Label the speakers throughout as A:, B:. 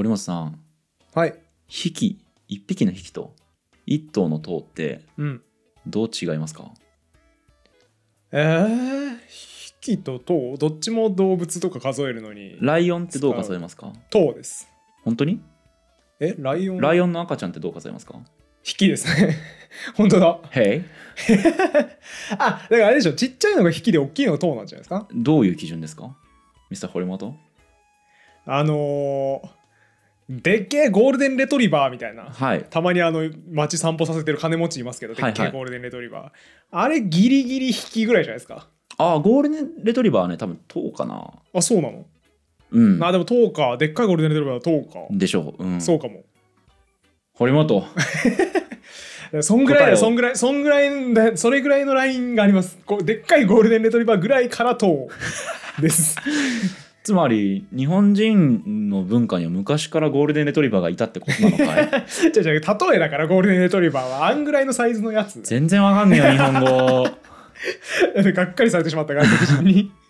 A: 堀本さん
B: はい。
A: 匹一匹の匹と一頭の頭って
B: うん。
A: どう違いますか？
B: えー、匹と頭？どっちも動物とか数えるのに
A: ライオンってどう数えますか？
B: 頭です。
A: 本当に？
B: えライオン？
A: ライオンの赤ちゃんってどう数えますか？
B: 匹ですね。本当だ。
A: へい
B: あ、だからあれでしょ。ちっちゃいのが匹で大きいのが頭なんじゃないですか？
A: どういう基準ですか？ミスター堀本？
B: あのー、でっけえゴールデンレトリバーみたいな。
A: はい
B: たまにあの街散歩させてる金持ちいますけど、でっけ
A: はいはい
B: えゴールデンレトリバー。あれギリギリ匹ぐらいじゃないですか？
A: ああゴールデンレトリバーはね多分頭かな
B: あ、そうなの、
A: うん
B: あ、でも頭か。でっかいゴールデンレトリバーは頭か。
A: でしょう、うん、
B: そうかも。
A: 堀本
B: そんぐらいそんぐらいそんぐらいだそれぐらいのラインがありますこうでっかいゴールデンレトリバーぐらいからとです
A: つまり日本人の文化には昔からゴールデンレトリバーがいたってことなのかい？
B: じゃじゃ例えだからゴールデンレトリバーはあんぐらいのサイズのやつ。
A: 全然わかんねえよ日本語。
B: がっかりされてしまった外国人に。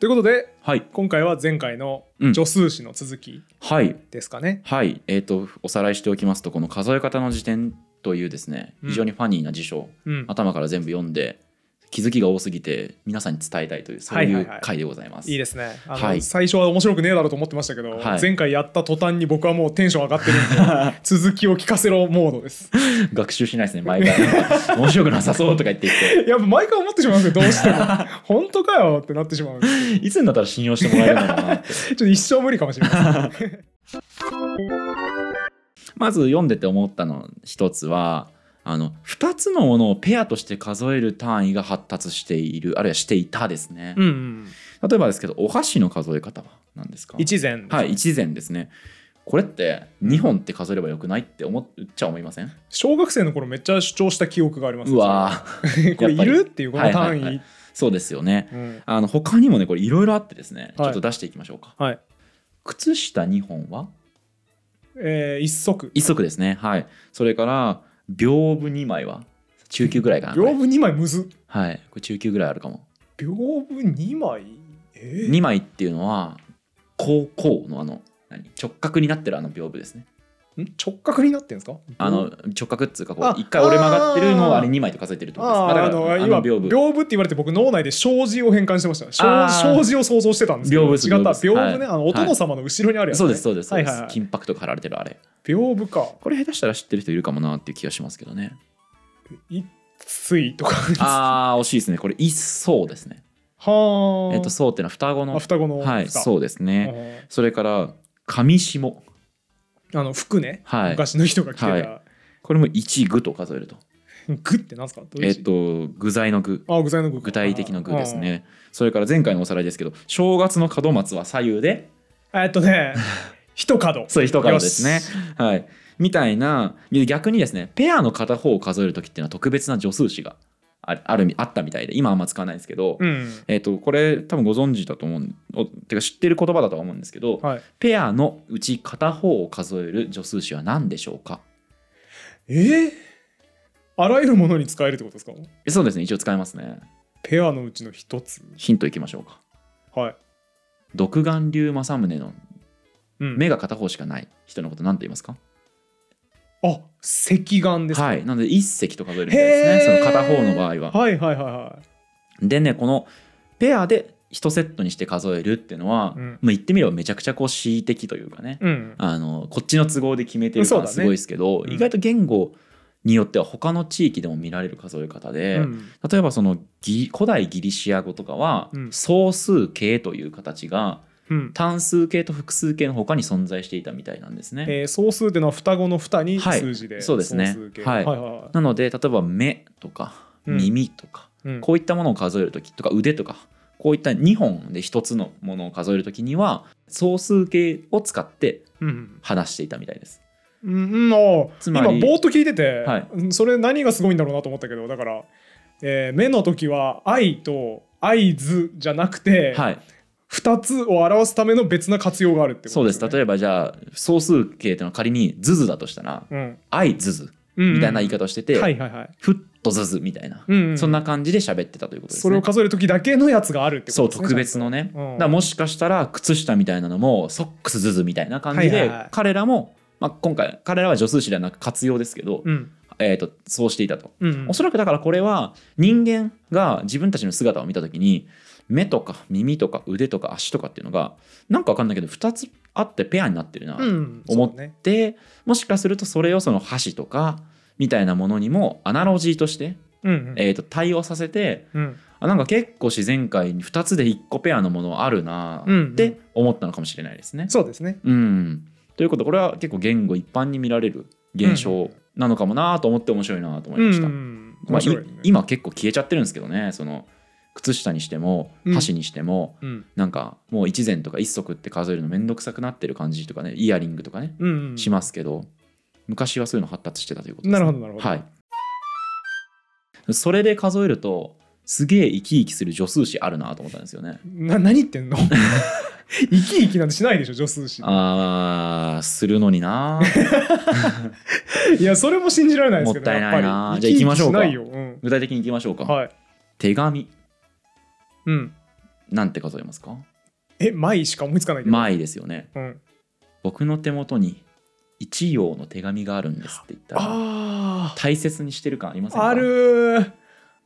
B: ということで
A: はい
B: 今回は前回の
A: うん
B: 助数詞の続き
A: はい。
B: ですかね、
A: はい。えっ、とおさらいしておきますとこの数え方の辞典というですね
B: うん。
A: 非常にファニーな辞書、
B: うん。
A: 頭から全部読んで気づきが多すぎて皆さんに伝えたいというそう
B: はいはい。いうはい
A: 回でございます、
B: いいですね。
A: はい。
B: 最初は面白くねえだろうと思ってましたけど、
A: はい。
B: 前回やった途端に僕はもうテンション上がってるんで 続きを聞かせろモードです。
A: 学習しないですね毎回。面白くなさそうとか言って言っ
B: やっぱ毎回思ってしまうんですよどうしても本当かよってなってしまう。んです
A: いつになったら信用してもらえるのかなって。
B: ちょっと一生無理かもしれません。
A: まず読んでて思ったの一つはあの2つのものをペアとして数える単位が発達しているあるいはしていたですね、
B: うんうん
A: 例えばですけどお箸の数え方は何ですか
B: 一膳
A: はい一膳ですね。これって2本って数えればよくないって思っちゃ思いません？
B: 小学生の頃めっちゃ主張した記憶があります
A: うわー。
B: これいるっていうこの単位、
A: はいはいはいそうですよね。
B: うん。
A: あの他にもねこれいろいろあってですね、
B: はい。
A: ちょっと出していきましょうか。
B: はい。
A: 靴下2本は？
B: えー、一足。
A: 一足ですね。はい。それから屏風2枚は？中級ぐらいかな
B: 屏風2枚むずっ。
A: はい。これ中級ぐらいあるかも。
B: 屏風2枚？え？ー、
A: 2枚っていうのはこうこうのあの何？直角になってるあの屏風ですね。
B: ん直角になってんですか？
A: あの直角っつうかこ
B: あ
A: う一回折れ曲がってるのを
B: あ
A: れ2枚と数えてるってことです。
B: あーあ
A: だからあ
B: の
A: 屏風
B: 屏風って言われて僕脳内で障子を変換してました。障障子を想像してたんですけど
A: 屏風
B: 違った屏風ね、
A: はい。
B: あのお殿様の後ろにあるやつ、ね。
A: そうですそうですそうです、
B: はいはいはい。
A: 金箔とか貼られてるあれ。
B: 屏風か。
A: これ下手したら知ってる人いるかもなっていう気がしますけどね。
B: 一対とか。
A: あー惜しいですね。これ一層ですね。
B: はあ
A: えっと層っていうのは双子の
B: あ双子の
A: はい
B: 双
A: そうですね。それから上下
B: あの服ね、
A: はい。
B: 昔の人が着てた、
A: はこれも一具と数えると。
B: 具ってなんですか？
A: えっと具材の具。
B: あ具材の具か。
A: 具体的な具ですね。それから前回のおさらいですけど正月の門松は左右で？
B: えっとね 一角。
A: そう一角ですね。はい。みたいな。逆にですねペアの片方を数える時っていうのは特別な助数詞がああるみあったみたいで今はあんま使わないんですけど、
B: うん。
A: えっとこれ多分ご存知だと思うんおてか知ってる言葉だとは思うんですけど、
B: はい。
A: ペアのうち片方を数える助数詞は何でしょうか？
B: え？ー、あらゆるものに使えるってことですか？
A: えそうですね。一応使いますね。
B: ペアのうちの一つ？
A: ヒントいきましょうか。
B: はい、
A: 独眼竜政宗の
B: うん、
A: 目が片方しかない人のこと何て言いますか？
B: あ赤眼ですか？
A: はい。なので一隻と数えるみたいですね。その片方の場合は。
B: はいはいはいは
A: でねこのペアで1セットにして数えるっていうのは、
B: うん。
A: まあ、言ってみればめちゃくちゃこう恣意的というかね、
B: いうん。
A: あのこっちの都合で決めてる
B: そうだね
A: からすごいですけど、
B: うん。
A: 意外と言語によっては他の地域でも見られる数え方で、
B: うん。
A: 例えばそのギ古代ギリシア語とかは、
B: うん。
A: 総数形という形が
B: うん
A: 単数形と複数形の他に存在していたみたいなんですね。
B: えー、総数っていうのは双子の双に
A: はい。
B: 数字で、
A: そうですね。はい。
B: はいはいはい。
A: なので例えば目とか
B: うん。
A: 耳とか、
B: うん。
A: こういったものを数える時とか腕とかこういった2本で1つのものを数える時には総数形を使って
B: うん。
A: 話していたみたいです。
B: うんうん、
A: つまり
B: 今ぼーっと聞いてて、
A: はい。
B: うんそれ何がすごいんだろうなと思ったけどだから、えー目の時は「愛」と「合図」じゃなくて、
A: はい、
B: 2つを表すための別な活用があるってこと
A: そうです。例えばじゃあ総数形というのは仮にズズだとしたら
B: うん「
A: 愛ズズ」みたいな言い方をしてて、
B: はいはいはい。
A: フットズズみたいな、
B: うんうん
A: そんな感じで喋ってたということですね。
B: それを数える時だけのやつがあるって
A: そう
B: ことですね。
A: 特別のね、
B: ちゃんと。
A: だもしかしたら靴下みたいなのもソックスズズみたいな感じで、彼らも、まあ、今回彼らは助数詞ではなく活用ですけど、
B: うん。
A: えー、とそうしていたと、
B: うんうん。
A: おそらくだからこれは人間が自分たちの姿を見た時に目とか耳とか腕とか足とかっていうのがなんか分かんないけど2つあってペアになってるな、
B: うん
A: 思っ
B: そうね
A: でもしかするとそれをその箸とかみたいなものにもアナロジーとして、
B: うんうん。
A: えー、と対応させて
B: うん。
A: あなんか結構自然界に2つで1個ペアのものあるな
B: うんうん。
A: って思ったのかもしれないですね。
B: そうですね。
A: うん、ということでこれは結構言語一般に見られる現象なのかもなと思って面白いなと思いました。
B: うん。
A: まあ、い
B: 面白いよね。
A: 今結構消えちゃってるんですけどねその靴下にしても
B: うん。
A: 箸にしても、
B: うん。
A: なんかもう一膳とか一足って数えるのめんどくさくなってる感じとかねイヤリングとかね、
B: うんうん
A: しますけど昔はそういうの発達してたということです、ね、
B: なるほどなるほど。
A: はい。それで数えるとすげえ生き生きする助数詞あるなと思ったんですよね。
B: な何言ってんの？生き生きなんてしないでしょ助数詞。
A: あーするのにな。い
B: やそれも信じられないですけど
A: もったいないな。じゃあ行きましょうか。具体的にいきましょうか、
B: うん、はい。
A: 手紙
B: うん。
A: なんて数えますか？
B: え舞しか思いつかないけど、
A: 前ですよね。
B: うん、
A: 僕の手元に一行の手紙があるんですって言ったら
B: あ
A: 大切にしてる感ありませんか？
B: ーある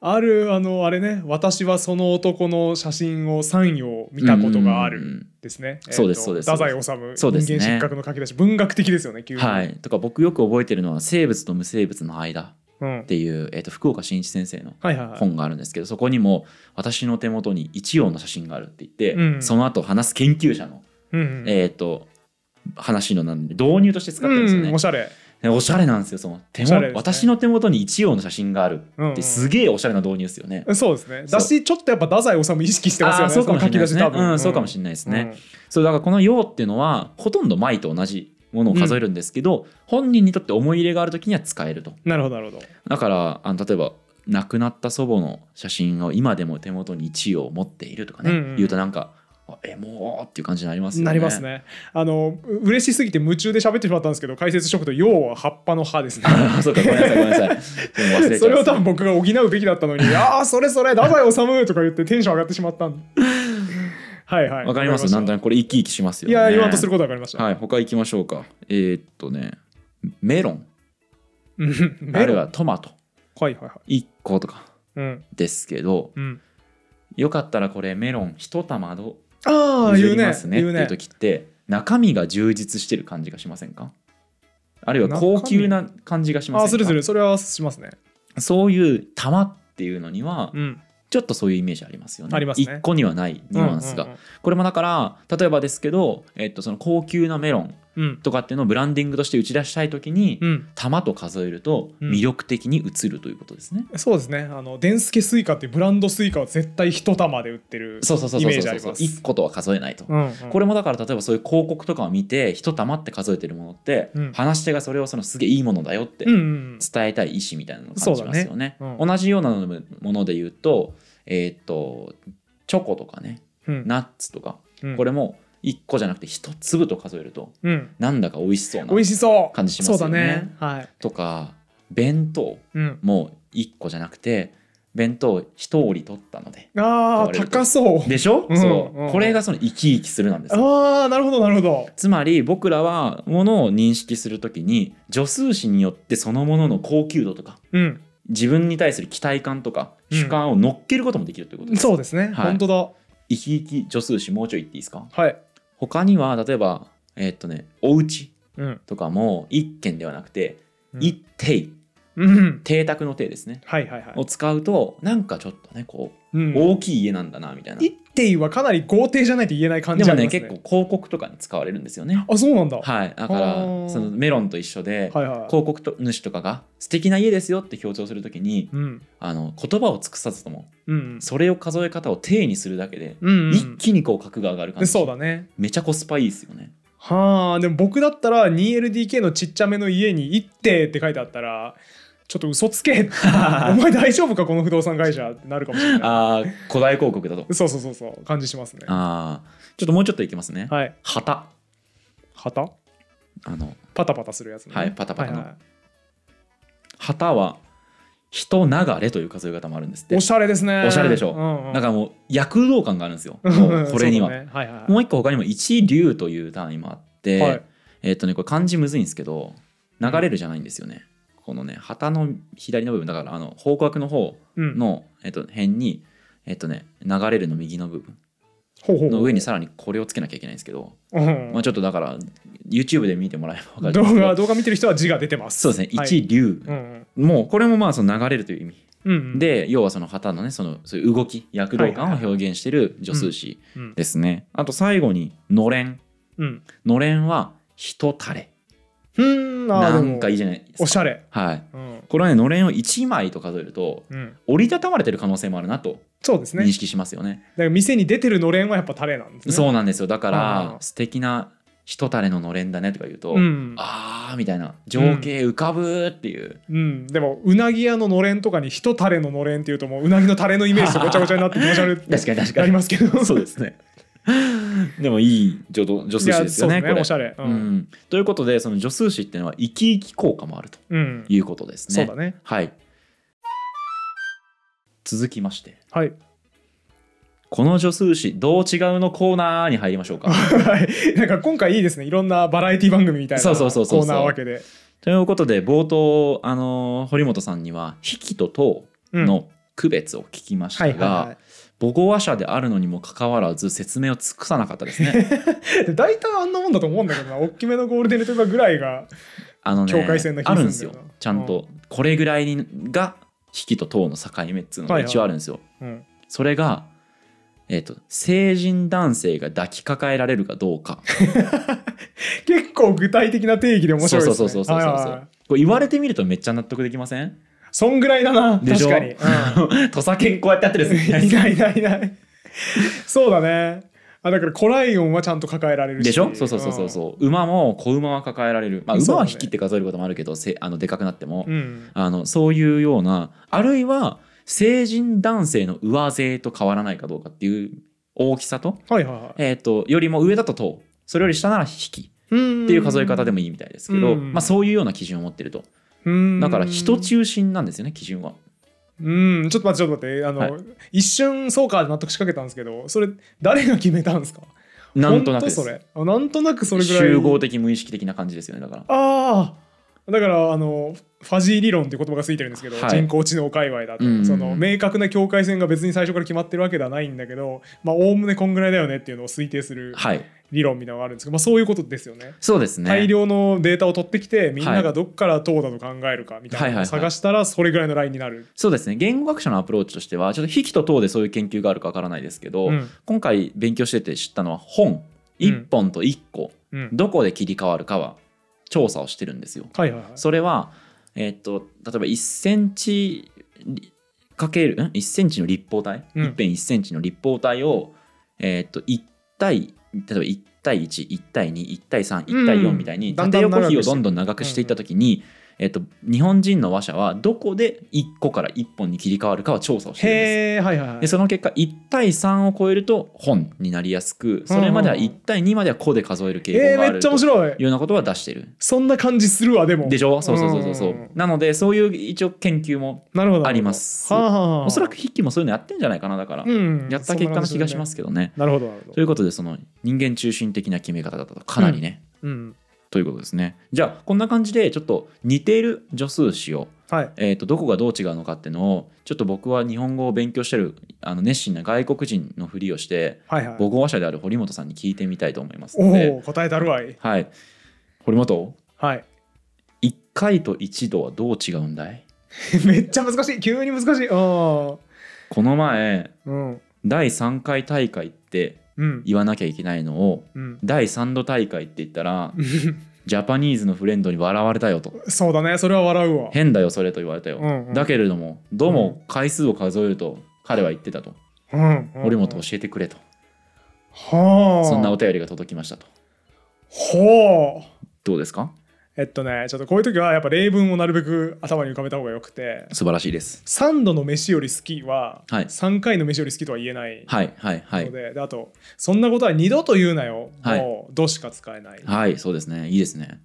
B: あるあのあれね。私はその男の写真を3行見たことがあるですね、
A: そうですそうです。
B: 太宰治
A: そうですね。
B: 人間失格の書き出し文学的ですよね急に、
A: はい。とか僕よく覚えてるのは生物と無生物の間。
B: うん
A: っていう、えー、と福岡伸一先生の本があるんですけどそこにも私の手元に一行の写真があるって言って、
B: うん。
A: その後話す研究者の、
B: うんうん。
A: えっ、と話のなんで導入として使ってるんですよね。
B: うんお、しゃれ。
A: でおしゃれなんですよその手も、
B: ね。
A: 私の手元に一行の写真がある
B: うんうん。
A: ってすげえおしゃれな導入ですよね、
B: そうですね。だしちょっとやっぱ太宰治意識してますよね
A: そうかもしれないですね。うん、そうかもしれないですね、そうだからこの「陽」っていうのはほとんど「舞」と同じものを数えるんですけど、本人にとって思い入れがある時には使えると。
B: うんなるほどなるほど。
A: だからあの例えば亡くなった祖母の写真を今でも手元に一応持っているとかね、
B: うんうん。
A: 言うとなんかあえもうっていう感じになりますよね。
B: なりますね。あのう嬉しすぎて夢中で喋ってしまったんですけど解説しとくと「要は葉っぱの葉」ですね。
A: あそうかごめんなさいごめんなさい。でも忘れちゃい
B: それを多分僕が補うべきだったのに「ああそれそれ太宰治」とか言ってテンション上がってしまったんではいはい。
A: わかります？なんとなくこれ生き生きしますよね。
B: いや言わんとすることは分かりました、
A: はい他行きましょうか。えーっとねメロン。あるいはトマト。
B: はいはいはい。
A: 1個とか
B: うん
A: ですけど
B: うん。
A: よかったらこれメロン一玉ど
B: ああ
A: 譲
B: 言うね。
A: りますね。っていう時って中身が充実してる感じがしませんか？あるいは高級な感じがしませんか？
B: ああするする。それはしますね。
A: そういう玉っていうのには
B: うん
A: ちょっとそういうイメージありますよね。
B: ありますね
A: 一個にはないニュアンスが。これもだから例えばですけど、えっと、その高級なメロン
B: うん
A: とかっていうのをブランディングとして打ち出したい時に、
B: うん。
A: 玉と数えると
B: うん。
A: 魅力的に映るということですね。
B: そうですね。あのデンスケスイカっていうブランドスイカは絶対一玉で売ってる
A: そうそうそう
B: イ
A: そうそうそう。
B: メージあります。
A: 1個とは数えないと。
B: うんうん。
A: これもだから例えばそういう広告とかを見て一玉って数えてるものって、
B: うん。
A: 話し手がそれをそのすげえいいものだよって
B: うんうん
A: 伝えたい意思みたいなのを感じますよね。同じようなもので言うと,、えーっとチョコとかね
B: うん。
A: ナッツとか、
B: うん。
A: これも1個じゃなくて1粒と数えると
B: うん。
A: なんだか美味しそうな
B: 美味しそう。
A: 感じしますよね。
B: そうだね。はい。
A: とか弁当
B: うん。
A: も1個じゃなくて弁当一折り取ったので
B: ああ高そう。
A: でしょ、
B: うん
A: そう、
B: うん。
A: これがその生き生きするなんですよ。
B: ああなるほどなるほど。
A: つまり僕らはものを認識するときに助数詞によってそのものの高級度とか
B: うん。
A: 自分に対する期待感とか
B: うん
A: 主観を乗っけることもできるということです、
B: そうですね、
A: はい。
B: 本当だ。
A: 生き生き助数詞もうちょい言っていいですか？
B: はい
A: 他には例えばえーっとねお家
B: うん。
A: とかも一軒ではなくて
B: うん。
A: 一邸
B: うん。
A: 邸宅の邸ですね。
B: はいはいはい。
A: を使うとなんかちょっとねこう
B: うん。
A: 大きい家なんだなみたいな。
B: 一定はかなり豪邸じゃないと言えない感
A: でもね結構広告とかに使われるんですよね。
B: あそうなんだ。
A: はい。だからそのメロンと一緒で
B: はいはい。
A: 広告と主とかが素敵な家ですよって強調するときに
B: うん。
A: あの言葉を尽くさずとも
B: うん
A: それを数え方を定にするだけで
B: うんうん
A: 一気にこう格が上がる感
B: で
A: じ。
B: そうだね。
A: めちゃコスパいいですよね。
B: はあでも僕だったら 2LDK のちっちゃめの家に一定って書いてあったらちょっと嘘つけ。お前大丈夫かこの不動産会社ってなるかもしれない。
A: ああ古代広告だと。
B: そうそうそうそう感じしますね。
A: ああちょっともうちょっといきますね。
B: はい。
A: 旗。
B: 旗？
A: あの。
B: パタパタするやつね。
A: はいパタパタの。
B: はいはい
A: 旗は人流れという数え方もあるんですって。
B: おしゃれですね。
A: おしゃれでしょ。
B: うんうん。
A: だからもう躍動感があるんですよ。これには、
B: そうだね。はいはい
A: もう一個他にも一流という単位もあって、
B: はい。
A: えっ、とねこれ漢字むずいんですけど流れるじゃないんですよね、このね旗の左の部分だからあの方角の方
B: うん。
A: の、えっと辺にえっ、とね流れるの右の部分。の上にさらにこれをつけなきゃいけないんですけど、
B: うん。
A: まあ、ちょっとだから YouTube で見てもらえば分かる
B: 動画動画見てる人は字が出てます。
A: そうですね
B: はい。
A: 一流、
B: うん
A: もうこれもまあその流れるという意味。
B: うんうん。
A: で要はその旗のねそのそういう動き躍動感を表現している助数詞
B: うん。
A: ですね、あと最後にのれん。
B: うん。
A: のれんは人垂れ
B: うん
A: なんかいいじゃないですか。
B: おしゃれ。
A: はい。
B: うん。
A: これはねのれんを1枚と数えると
B: うん。
A: 折りたたまれてる可能性もあるなと
B: そうですね。
A: 認識しますよね。
B: だから店に出てるのれんはやっぱタレなんですね。
A: そうなんですよ。だか
B: あ
A: ら
B: ー。
A: 素敵な人垂れののれんだねとか言うと、
B: うん。
A: あーみたいな情景浮かぶっていう、
B: うん、でもうなぎ屋ののれんとかに人タレののれんっていうともううなぎのタレのイメージとごちゃごちゃになって気持ち悪い
A: 確かに確か
B: なり
A: に
B: ますけど。
A: そうですね でもいい助動助数詞ですよね
B: いやそう
A: これ。
B: おしゃれ。う
A: うん。ん、ということでその助数詞っていうのは生き生き効果もあると
B: うん。
A: いうことですね。
B: そうだね。
A: はい。続きまして。
B: はい。
A: この助数詞どう違うのコーナーに入りましょうか。
B: はい。なんか今回いいですね。いろんなバラエティ番組みたいな
A: そう
B: コ
A: そうそうそうそう。
B: ーナーわけで。
A: ということで冒頭、あのー堀本さんには「引き」と「と」
B: うん。
A: の区別を聞きました
B: はいはい
A: が
B: は
A: 母語話者であるのにもかかわらず説明を尽くさなかったですね。
B: 大体あんなもんだと思うんだけどな大きめのゴールデンレトリバーぐらいが
A: あのね
B: 境界線な気
A: あ
B: るん
A: ですよ。ちゃんとこれぐらいにが「引き」と「と」の境目っつうのが一応あるんですよ。
B: うん。
A: それが、えっと成人男性が抱きかかえられるかどうか。
B: 結構具体的な定義で面白いですね。
A: そうそうそうそうそうそう、
B: はいはいはい。
A: これ言われてみるとめっちゃ納得できません？
B: そんぐらいだな。
A: でしょ？
B: 確かに、う ん
A: 土佐犬こうやってやってるんです
B: いないいないいない。そうだね。あだからコライオンはちゃんと抱えられるし。
A: でしょ？そうそうそうそうそう、馬も子馬は抱えられる、まあ、
B: そうだね。
A: 馬は引きって数えることもあるけどせあのでかくなっても、
B: うん、うん
A: あのそういうようなあるいは成人男性の上背と変わらないかどうかっていう大きさと,、
B: はいはいはい。
A: えー、とよりも上だと等。それより下なら引き。
B: っ
A: っていう数え方でもいいみたいですけど、
B: うん。
A: まあ、そういうような基準を持ってると。
B: うん
A: だから人中心なんですよね基準は。
B: うん。ちょっと待ってちょっと待って。あの、
A: はい。
B: 一瞬そうか納得しかけたんですけどそれ誰が決めたんですか？
A: なんとなく
B: それ？あなんとなくそれぐらい。
A: 集合的無意識的な感じですよねだから。
B: ああだからあのファジー理論っていう言葉がついてるんですけど、
A: はい。
B: 人工知能界隈だと、
A: うん。
B: その明確な境界線が別に最初から決まってるわけではないんだけどまあおおむねこんぐらいだよねっていうのを推定する
A: はい
B: 理論みたいなのがあるんですけど、まあ、そういうことですよね。
A: そうですね。
B: 大量のデータを取ってきてみんながどっからどうだと考えるかみたいなのを探したらそれぐらいのラインになる。
A: そうですね。言語学者のアプローチとしてはちょっと引きと等でそういう研究があるかわからないですけど、
B: うん。
A: 今回勉強してて知ったのは本。1本と1個、
B: うん。
A: どこで切り替わるかは調査をしてるんですよ。
B: はいはいはい。
A: それは、えーっと例えば1センチかけるん？1センチの立方体、
B: うん。
A: 一辺1センチの立方体を、えーっと1対例えば1対11対21対31対4みたいに
B: だんだ
A: 縦横比をどんどん長くしていった時に、えーっと日本人の話者はどこで1個から1本に切り替わるかは調査をしてるんです。
B: はいはいはい
A: で。その結果1対3を超えると本になりやすくそれまでは1対2までは個で数える傾
B: えー、めっちゃ
A: 向があるという
B: 面白い。
A: ようなことは出してる。
B: そんな感じするわでも。
A: でしょ？そうそうそうそうそう
B: うん
A: なのでそういう一応研究も。あります
B: はあはあはあ
A: おそらく筆記もそういうのやってんじゃないかなだから、
B: うん
A: やった結果な気がしますけどね。
B: なるほどなるほど
A: ということでその人間中心的な決め方だとかなりね、
B: うん
A: ということですね。じゃあこんな感じでちょっと似ている助数詞を、
B: はい。
A: えー、とどこがどう違うのかっていうのをちょっと僕は日本語を勉強してるあの熱心な外国人のふりをして
B: はいはい。
A: 母語話者である堀本さんに聞いてみたいと思います
B: お
A: ので、
B: お答えたるわい。
A: はい、堀本？
B: はい。
A: 1回と1度はどう違うんだい？
B: めっちゃ難しい。急に難しい。あ
A: この前
B: あうん。
A: 第3回大会って
B: うん
A: 言わなきゃいけないのを
B: うん。
A: 第3度大会って言ったら ジャパニーズのフレンドに笑われたよと。
B: そうだね。それは笑うわ。
A: 変だよそれと言われたよ、
B: うんうん。
A: だけれどもどうも回数を数えると彼は言ってたと、
B: うん
A: 教えてくれと、
B: はあ。
A: そんなお便りが届きましたと。
B: ほう
A: どうですか？
B: えっとねちょっとこういう時はやっぱ例文をなるべく頭に浮かべた方がよくて
A: 素晴らしいです。
B: 3度の飯より好きは
A: はい。
B: 3回の飯より好きとは言えない
A: はいはいはい。
B: ので,、であとそんなことは二度と言うなよ。
A: はい。
B: もう「ど」しか使えない。
A: はいそうですね。いいですね。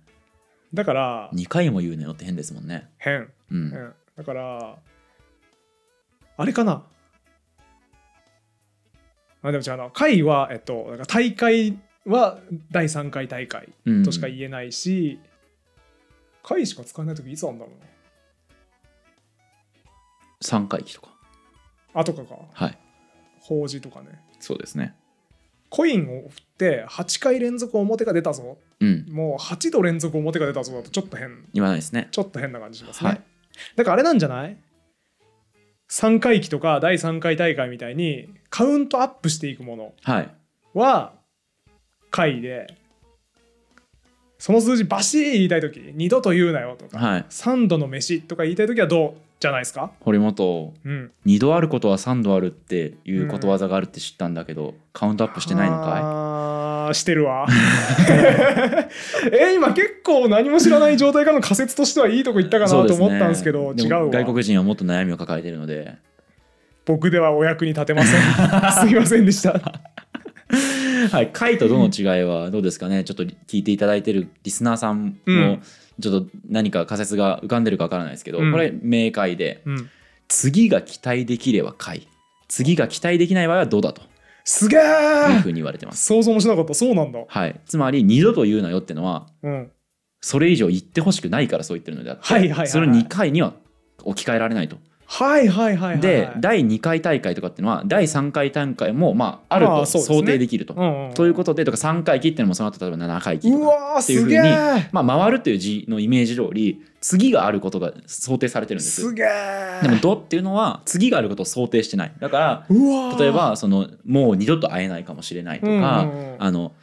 B: だから
A: 2回も言うなよって変ですもんね。
B: 変。
A: うん。
B: うん、だからあれかな？あでも違うな会は、えっと、大会は第3回大会
A: うん。
B: としか言えないし、会しか使えない時いつあるんだろう
A: 3回忌とか。
B: なあとかか。
A: はい。
B: 法事とかね。
A: そうですね。
B: コインを振って8回連続表が出たぞ。
A: うん。
B: もう8度連続表が出たぞだとちょっと変。
A: 言わないですね。
B: ちょっと変な感じしますね、
A: はい。
B: だからあれなんじゃない？3回忌とか第3回大会みたいにカウントアップしていくもの
A: はい。
B: は回でその数字バシー言いたい時二度と言うなよとか、
A: はい。
B: 3度の飯とか言いたい時はどうじゃないですか？
A: 堀本
B: うん。
A: 2度あることは3度あるっていうことわざがあるって知ったんだけど、カウントアップしてないのか
B: あーしてるわ。え今結構何も知らない状態からの仮説としてはいいとこ行ったかなと思ったんですけど違うわ。
A: 外国人はもっと悩みを抱えているので。
B: 僕ではお役に立てません。すいませんでした
A: はい貝とどの違いはどうですかね？ちょっと聞いていただいてるリスナーさん
B: うん。
A: もちょっと何か仮説が浮かんでるかわからないですけど、
B: うん。
A: これ明快で
B: うん。
A: 次が期待できれば貝次が期待できない場合はどうだと。
B: すげ
A: いう
B: え
A: ふうに言われてます。
B: 想像もしなかった。そうなんだ。
A: はい、つまり二度と言うなよってのは
B: うん。
A: それ以上言ってほしくないからそう言ってるのであって、
B: はいはいはいはい。
A: それを2回には置き換えられないと。
B: はいはいはいはい
A: で第2回大会とかっていうのは第3回大会もまああると想定できると。
B: うんうん
A: ということでとか3回忌っていうのもその後例えば7回忌と
B: う
A: かっていうふうに
B: え
A: まあ回るという字のイメージ通り次があることが想定されてるんです。
B: すげえ
A: でも「ど」っていうのは次があることを想定してない。だから例えばそのもう二度と会えないかもしれないとか、
B: うんうんうん。
A: あの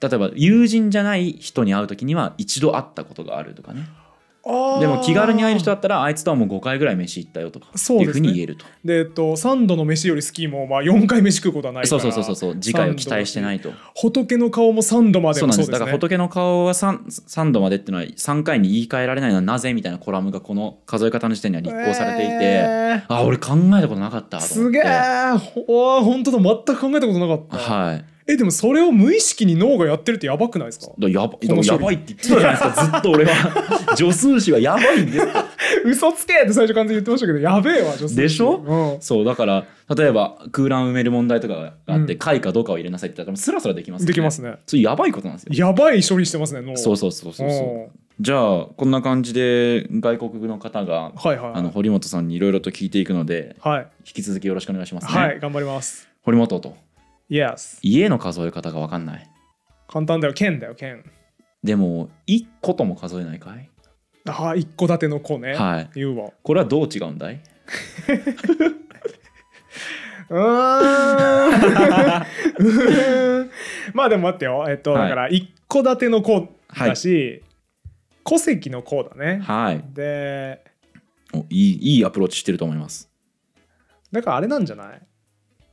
A: 例えば友人じゃない人に会う時には一度会ったことがあるとかねでも気軽に会える人だったらあいつとはもう5回ぐらい飯行ったよとかっていう
B: そうですね。
A: ふうに言えると。
B: でえっと3度の飯よりスキーもまあ4回飯食うことはないから。
A: そうそうそうそう。そう次回を期待してないと。
B: 仏の顔も3度まで
A: そうなんです。
B: ね
A: から仏の顔は 3, 3度までっていうのは3回に言い換えられないのはなぜみたいなコラムがこの数え方の時点には立候されていて、
B: えー。
A: あ俺考えたことなかったと思って。
B: すげえほ本当だ。全く考えたことなかった。
A: はい
B: えでもそれを無意識に脳がやってるってやばくないですか？
A: だやばやばい。って言ってたじゃないですか。ずっと俺は。助数詞はやばいんです
B: 嘘つけって最初完全に言ってましたけどやべえわ女性
A: でしょ？
B: うん。
A: そうだから例えば空欄埋める問題とかがあって、
B: うん。
A: 解かどうかを入れなさいって言ったらスラスラできますよね。
B: できますね。
A: それやばいことなんですよ。
B: やばい処理してますね脳。
A: そうそうそうそうそう。
B: うん。
A: じゃあこんな感じで外国の方が
B: はいはい。
A: あの堀本さんにいろいろと聞いていくので
B: はい。
A: 引き続きよろしくお願いしますね、
B: はい頑張ります。
A: 堀本と
B: Yes.
A: 家の数え方が分かんない。
B: 簡単だよ。剣だよ剣。
A: でも1個とも数えないかい？
B: ああ一戸建ての子ね。
A: はい。
B: 言うわ。
A: これはどう違うんだい？
B: うーん。まあでも待ってよ。えっと、
A: はい。
B: だから一戸建ての子だし、戸籍の子だね。
A: はい。
B: で
A: おいいいいアプローチしてると思います。
B: だからあれなんじゃない？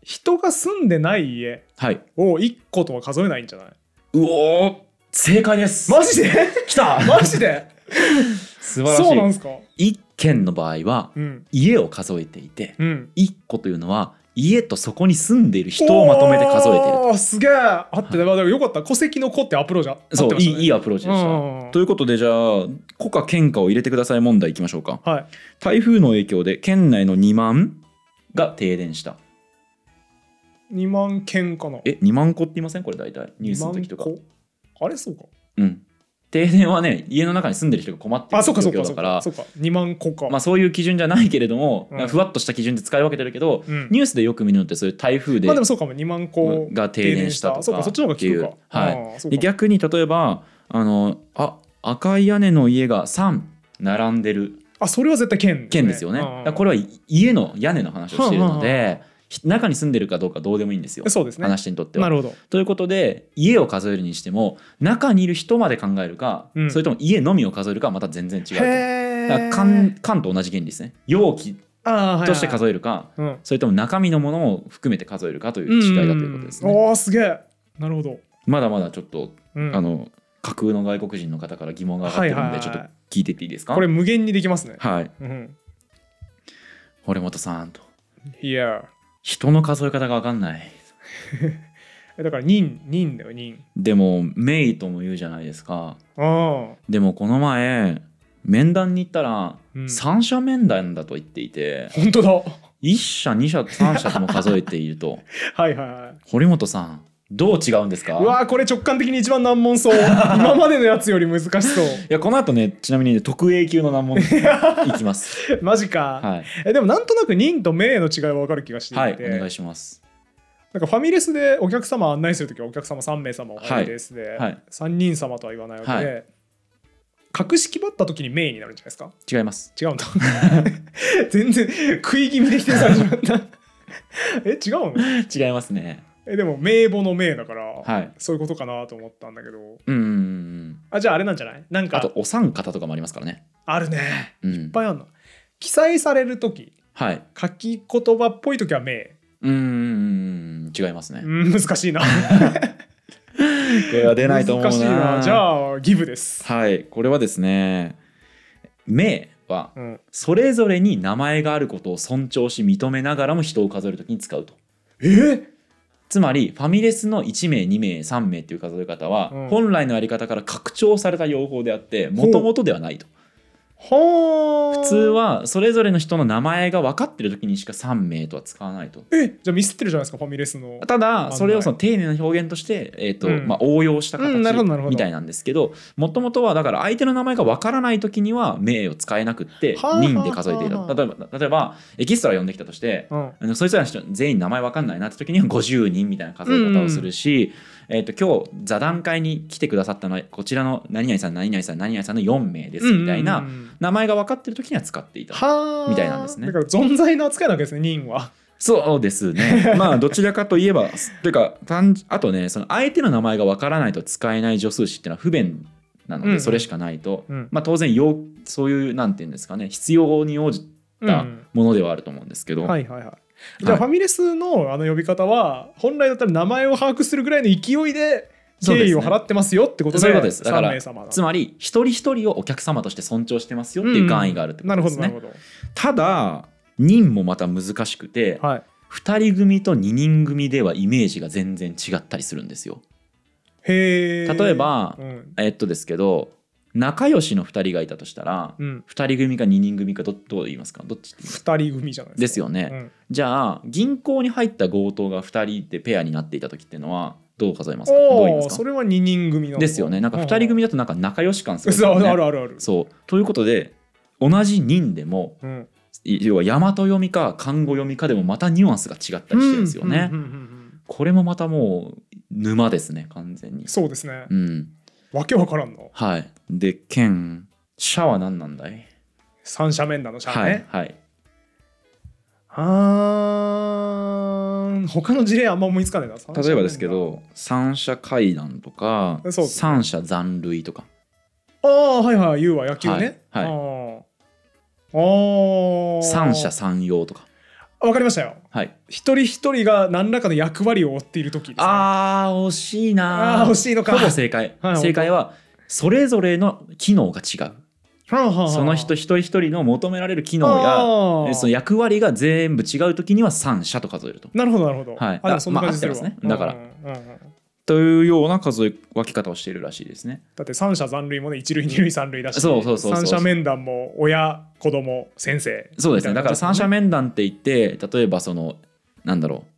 B: 人が住んでない家
A: はい。
B: を一戸とは数えないんじゃない？う
A: おー正解です。
B: マジで？
A: 来た。
B: マジで？
A: 素晴らしい。
B: そうなんすか？
A: 一軒の場合は
B: うん。
A: 家を数えていて
B: うん。
A: 一戸というのは家とそこに住んでいる人をまとめて数えている
B: おーすげえ。あって、だからよかった。戸籍の戸ってアプローチあ
A: そういいいい
B: ア
A: アプローチでした。
B: うん
A: ということでじゃあ古貨県下を入れてください問題いきましょうか。
B: はい。
A: 台風の影響で県内の2万が停電した
B: 2万件かな。
A: え2万個って言いません？これ大体。ニュースの時とか。
B: 2万個？あれ？そうか。
A: うん。停電はね家の中に住んでる人が困ってる
B: あそうかそうかそう
A: 状況だか
B: そうか。2万個か、
A: まあそういう基準じゃないけれども、
B: うん。
A: ふわっとした基準で使い分けてるけど、
B: うん。
A: ニュースでよく見るのってそういう台風で
B: まあでもそうか。も2万個
A: が停電したとか。
B: そうかそっちの方が聞くか。
A: はい。逆に例えばあのあ赤い屋根の家が3並んでる。
B: あそれは絶対県
A: 県ですよね。これは家の屋根の話をしているので、ひ中に住んでるかどうかどうでもいいんですよ。
B: そうですね。
A: 話にとっては。
B: なるほど。
A: ということで家を数えるにしても中にいる人まで考えるか、
B: うん。
A: それとも家のみを数えるかはまた全然違うだから缶缶と同じ原理ですね。容器
B: あ
A: として
B: え
A: 数えるか、
B: うん。
A: それとも中身のものを含めて数えるかという違いだということですね。
B: おおすげえ。なるほど、
A: まだまだちょっと、
B: うん。
A: あの架空の外国人の方から疑問が上がってるので、
B: はいはいはい
A: ちょっと聞いていっていいですか？
B: これ無限にできますね。
A: はい。
B: うん。
A: 堀本さんと。
B: いや
A: 人の数え方が分かんない。
B: だから人人だよ人。
A: でもメイとも言うじゃないですか。
B: あ
A: でもこの前面談に行ったら、
B: うん。
A: 三者面談だと言っていて
B: 本当だ。は
A: 1社2社3社とも数えていると。
B: いはいはい。
A: 堀本さんどう違うんですか？
B: うわーこれ直感的に一番難問そう。今までのやつより難しそう。
A: いやこの後ねちなみにね特 A 級の難問いきます。
B: マジか、
A: はい、
B: えでもなんとなく任と命の違いは分かる気がしていて、
A: はい、お願いします。
B: なんかファミレスでお客様案内するときはお客様3名様をファミレスで、
A: はい。
B: 3人様とは言わないわけで、
A: は
B: 格式ばったときに名になるんじゃないですか？
A: 違います。
B: 違うんだ。全然食い気味で否定されてしまったえ違うの？
A: 違いますね
B: えでも名簿の名だから、
A: はい。
B: そういうことかなと思ったんだけど。
A: うん
B: あじゃああれなんじゃない？なんか
A: あとお三方とかもありますからね。
B: あるね。
A: うん。
B: いっぱいあるの。記載されるとき
A: はい。
B: 書き言葉っぽいときは名。
A: うん違いますね。
B: うん難しいな。
A: これは出ないと思うな。
B: 難しいな。じゃあギブです、
A: はい。これはですね名は
B: うん、
A: それぞれに名前があることを尊重し認めながらも人を数えるときに使うと。
B: え
A: つまりファミレスの1名2名3名っていう数え方は、
B: うん。
A: 本来のやり方から拡張された用法であってもともとではないと。
B: はあ
A: 普通はそれぞれの人の名前が分かってる時にしか3名とは使わないと。
B: えじゃあミスってるじゃないですかファミレスの。
A: ただそれをその丁寧な表現として、えーと
B: うん。
A: まあ、応用した形みたいなんですけどもともとはだから相手の名前が分からない時には名を使えなくって
B: はあ
A: 人で数えていた
B: はあ。
A: 例えば例えばエキストラ呼んできたとして
B: うん。
A: そいつらの人全員名前分かんないなって時には50人みたいな数え方をするし、えー、と今日座談会に来てくださったのはこちらの何々さん何々さん何々さんの4名ですみたいな
B: うん。うんうん
A: 名前が分かってる時には使っていた。
B: はあ
A: みたいなんですね
B: だから存在の扱いなわけですね任は。
A: そうですね。まあどちらかといえばというか単あとねその相手の名前がわからないと使えない助数詞っていうのは不便なの
B: うんうん。
A: でそれしかないと、
B: うん。
A: まあ当然要そういうなんていうんですかね必要に応じた
B: うん。
A: ものではあると思うんですけど、
B: はいはいはいじゃあファミレスのあの呼び方は本来だったら名前を把握するぐらいの勢いで敬意を払ってますよってことで
A: そういうことです。だから
B: 3名様だ
A: つまり一人一人をお客様として尊重してますよっていう願意があるってこ
B: な
A: とですね。ただ人もまた難しくて、
B: はい。
A: 2人組と2人組ではイメージが全然違ったりするんですよ。例えば
B: うん。
A: えっとですけど仲良しの2人がいたとしたら、
B: うん、
A: 2人組か2人組かどどう言いますか？どっちって言いますか
B: 2人組じゃないですか。
A: ですよね、
B: うん。
A: じゃあ銀行に入った強盗が2人でペアになっていた時っていうのはどう数えますか？どう言いますか？
B: それは2人組
A: ですよね。なんか2人組だとなんか仲良し感するね。
B: あるあるある
A: そう。ということで同じ人でも
B: うん。
A: い要は大和読みか漢語読みかでもまたニュアンスが違ったりしてるんですよね、これもまたもう沼ですね完全に。
B: そうですね。
A: うん。
B: わけわからんの？
A: はいで剣社は何なんだい？
B: 三者面談のシャア
A: はい
B: ね、
A: はい。
B: あー他の事例あんま思いつかないな。
A: 例えばですけど三者会談とか
B: ね。
A: 三者残塁とか。
B: ああはいはい言うわ野球ね。
A: はいはい。
B: あー。あー。
A: 三者三様とか。
B: わかりましたよ。
A: はい。
B: 一人一人が何らかの役割を負っている時ね、
A: あー惜しいな
B: あー惜しいのか。
A: ほぼ正解、
B: はい
A: 正解はそれぞれの機能が違う。その人一人一人の求められる機能やその役割が全部違う時には三者と数えると。
B: なるほどなるほど。
A: はい。
B: あそんな感じするわ、
A: まあ合ってますね。だから。というような数え分け方をしているらしいですね。
B: だって三者残塁もね一塁二塁三塁だし。
A: そうそうそうそう。
B: 三者面談も親子供先生。
A: そうですね。だから三者
B: 面
A: 面談って言って例えばそのなんだろう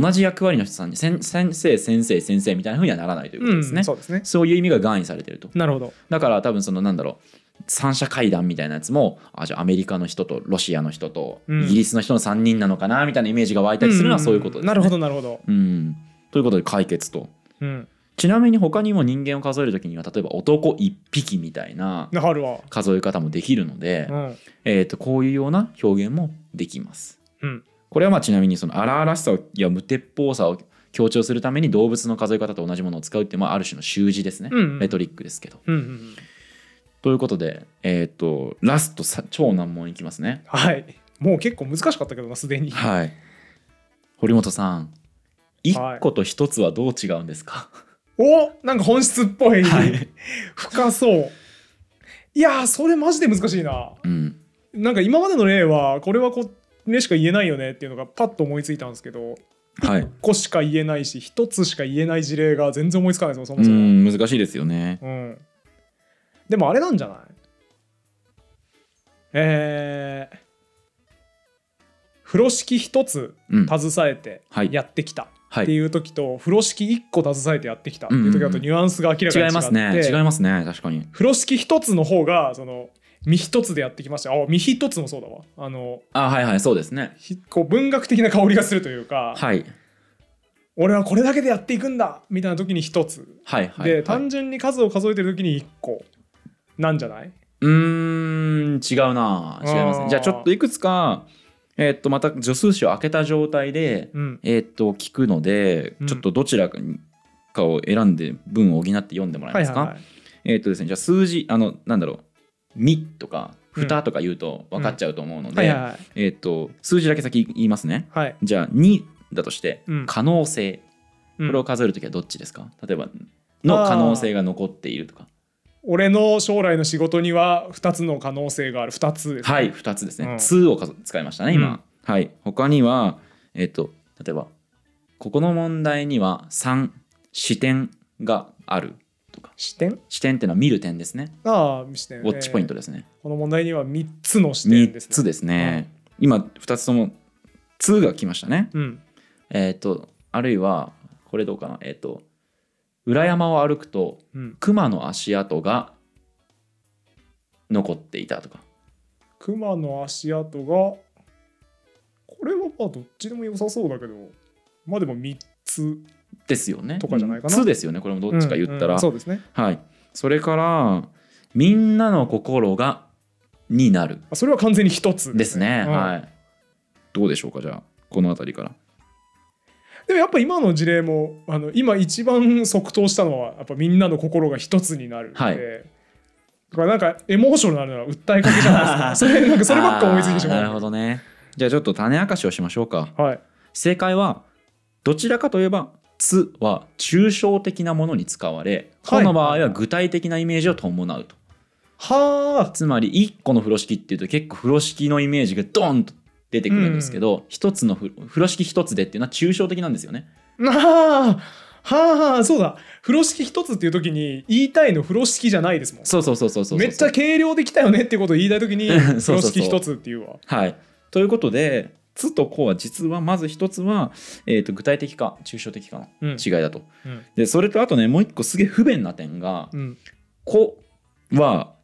A: 同じ役割の人さんに先先生先生先生みたいな風にはならないということですね、
B: うん、そうですね。
A: そういう意味が含意されてると。
B: なるほど。
A: だから多分そのなんだろう三者会談みたいなやつもあじゃあアメリカの人とロシアの人と
B: うん。
A: イギリスの人の3人なのかなみたいなイメージが湧いたりするのはそういうことです、ね。
B: なるほどなるほど、
A: うん、ということで解決と。
B: うん、
A: ちなみに他にも人間を数える時には例えば男1匹みたいな数え方もできるので、
B: うん。
A: えー、とこういうような表現もできます。
B: うん
A: これはまあちなみにその荒々しさや無鉄砲さを強調するために動物の数え方と同じものを使うっていう、まあ、ある種の習字ですね、
B: うんうん。
A: レトリックですけど。
B: うんうんうん。
A: ということで、えー、とラストさ超難問いきますね。
B: はい。もう結構難しかったけどなすでに。
A: はい。堀本さん1個と1つはどう違うんですか、
B: おなんか本質っぽい、
A: はい。
B: 深そう。いやーそれマジで難しいな。
A: うん、
B: なんか今までの例はこれはこれしか言えないよねっていうのがパッと思いついたんですけど
A: はい。
B: 1個しか言えないし1つしか言えない事例が全然思いつかないですよそも
A: う
B: そも、
A: ん難しいですよね。
B: うん、でもあれなんじゃない？えー風呂敷一つ
A: うん。
B: 携えて
A: はい。
B: やってきた
A: はい。
B: っていう時と、風呂敷一個携えてやってきたっていう時だとニュアンスが明らかに違って。
A: 違いますね違いますね確かに
B: 風呂敷一つの方がその身一つでやってきました。あ身一つもそうだわ。あの
A: あはいはいそうですね。
B: ひこう文学的な香りがするというか、
A: はい。
B: 俺はこれだけでやっていくんだみたいな時に一つ、
A: はいはいはい。
B: で単純に数を数えてる時に一個。なんじゃない？う
A: ーん違うな。違いますじゃあちょっといくつかえーっとまた助数詞を開けた状態で
B: うん。
A: えーっと聞くので
B: うん。
A: ちょっとどちらかを選んで文を補って読んでもらえますか、
B: はいはいはい。
A: えーっとですねじゃあ数字あのなんだろう「み」とか「ふた」とか言うと分かっちゃうと思うので、数字だけ先言いますね。
B: はい。
A: じゃあ2だとして
B: うん。
A: 可能性。こ
B: うん。
A: れを数えるときはどっちですか？例えばの可能性が残っているとか。
B: 俺の将来の仕事には2つの可能性がある。2つです、ね、
A: はい2つですね。
B: うん「
A: つ」を数使いましたね今、はい。他にはえっ、と例えばここの問題には3視点があるとか。
B: 視点？
A: 視点っていうのは見る点ですね。
B: ああ視点。
A: ウォッチポイント
B: で、
A: ですね、
B: えーこの問題には3つの視点です
A: 3
B: ね
A: つですね、今2つとも「つ」が来ましたね。
B: うん。
A: えっ、とあるいはこれどうかな？えっ、と裏山を歩くと
B: うん。
A: 熊の足跡が残っていたとか。
B: 熊の足跡がこれはまあどっちでも良さそうだけどまあでも3つ
A: ですよね。
B: とかじゃないかな。
A: つですよね。これもどっちか言ったら、
B: うんうんそうですね。
A: はい。それからみんなの心がになる。
B: あそれは完全に1つ
A: ですね、
B: うん
A: はい。どうでしょうかじゃあ。この辺りから。
B: でもやっぱ今の事例もあの今一番即答したのはやっぱみんなの心が一つになる
A: はい。
B: だからなんかエモーショナルな訴えかけじゃないですか。それなんかそればっか思いついてしまう。
A: なるほどね。じゃあちょっと種明かしをしましょうか。
B: はい。
A: 正解はどちらかといえば「つ」は抽象的なものに使われこの場合は具体的なイメージを伴うと。
B: はあ。
A: つまり1個の風呂敷っていうと結構風呂敷のイメージがドンと出てくるんですけど、一つのふ風呂敷一つでっていうのは抽象的なんですよね。
B: ああ。はあ。そうだ。風呂敷一つっていう時に言いたいの風呂敷じゃないですもん。
A: そうそうそうそうそうそう。
B: めっちゃ軽量できたよねってことを言いたい時に 風呂敷一つっていうわ。
A: はい。ということで「つ」と「こ」は実はまず一つは、えー、と具体的か抽象的かの
B: うん。
A: 違いだと。
B: うん。
A: でそれとあとねもう一個すげえ不便な点が
B: うん「
A: こ」は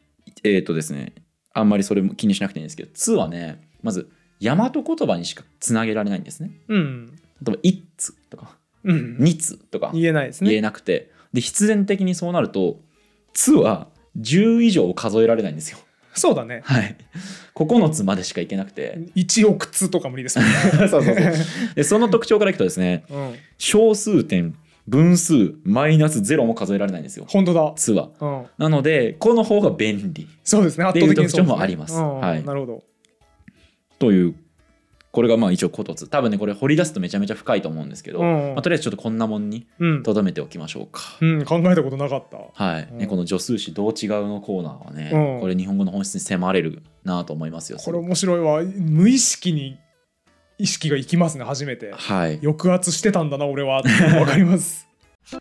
A: えっ、とですねあんまりそれも気にしなくていいんですけど「つ」はねまず大和言葉にしかつなげられないんですね。
B: うん。
A: 例えば「一つ」とか
B: うん「
A: 二つ」とか
B: 言えないです
A: 言え
B: ね
A: なくて。で必然的にそうなると「つ」は10以上数えられないんですよ。
B: そうだね。
A: はい、9つまでしかいけなくて。
B: 1億つとか無理ですもんね。
A: そうそうそう。でその特徴からいくとですね
B: うん。
A: 小数点分数マイナス0も数えられないんですよ。
B: 本当だ「
A: つ」は。
B: うん。
A: なのでこの方が便利。
B: そうですね。圧
A: っていう特徴もあります。
B: うん。
A: はい。
B: なるほど。
A: というこれがまあ一応コトツ多分ねこれ掘り出すとめちゃめちゃ深いと思うんですけど、
B: うん。
A: まあ、とりあえずちょっとこんなもんに
B: うん。
A: とどめておきましょうか。
B: うん考えたことなかった。
A: はい、
B: うん。
A: ね、この助数詞どう違うのコーナーはね、
B: うん。
A: これ日本語の本質に迫れるなと思いますよ。
B: これ面白いわ。無意識に意識がいきますね初めて。
A: はい、
B: 抑圧してたんだな俺は。ってわかります。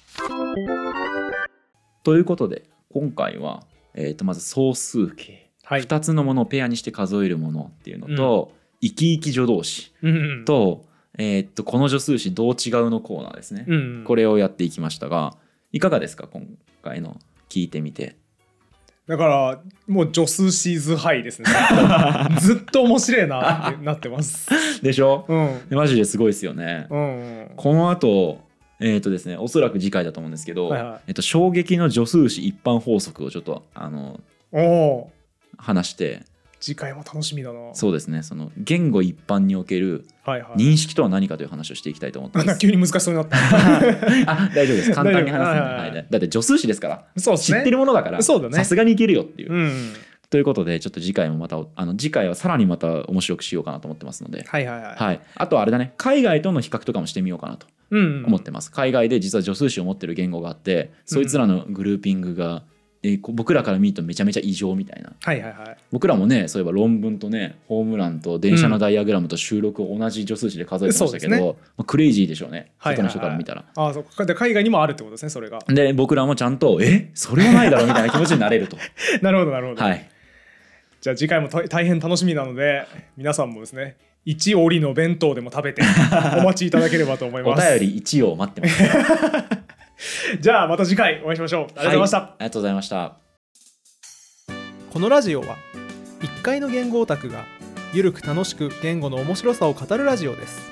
A: ということで今回は、えー、とまず総数形、
B: はい。
A: 2つのものをペアにして数えるものっていうのと、生き生き助動詞
B: うん。
A: と,、えー、とこの助数詞どう違うのコーナーですね、
B: うん。
A: これをやっていきましたがいかがですか今回の聞いてみて。
B: だからもう助数詞図ハですね。ずっと面白いなってなってます。
A: でしょ？
B: うん。
A: でマジですごいですよね。
B: うん。
A: この後えっ、とですねおそらく次回だと思うんですけど、
B: はいはい。
A: えっと衝撃の助数詞一般法則をちょっとあの話して
B: 次回も楽しみだな。
A: そうですね。その言語一般における
B: はいはい。
A: 認識とは何かという話をしていきたいと思って
B: なんか
A: ます。
B: 急に難しそうになった。
A: あ大丈夫です。簡単に話す
B: はいはいはい。
A: はい。だって助数詞ですから。
B: そうね。
A: 知ってるものだからさすがにいけるよっていう。
B: うん。
A: ということでちょっと次回もまたあの次回はさらにまた面白くしようかなと思ってますので。
B: はいはいはい。
A: はい、あとはあれだね。海外との比較とかもしてみようかなと
B: うん
A: 思ってます、海外で実は助数詞を持ってる言語があってそいつらのグルーピングが、えーこ僕らから見るとめちゃめちゃ異常みたいな。
B: はいはいはい。
A: 僕らもねそういえば論文とねホームランと電車のダイアグラムと収録を同じ助数詞で数えてましたけど、
B: そうです
A: まあ、クレイジーでしょうね。外の人から見たら。
B: ああそっか。で海外にもあるってことですねそれが。
A: で僕らもちゃんと「え？それはないだろ」みたいな気持ちになれると。
B: なるほどなるほど、
A: はい、
C: じゃあ次回もた大変楽しみなので皆さんもですね一折りの弁当でも食べてお待ちいただければと思い
A: お
C: ます。
A: 便り1を待ってます。
C: じゃあまた次回お会いしましょう。ありがとうございました、
A: はいありがとうございました。
B: このラジオは1階の言語オタクがゆるく楽しく言語の面白さを語るラジオです。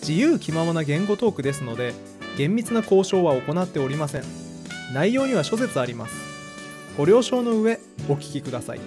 B: 自由気ままな言語トークですので厳密な交渉は行っておりません。内容には諸説あります。ご了承の上お聞きください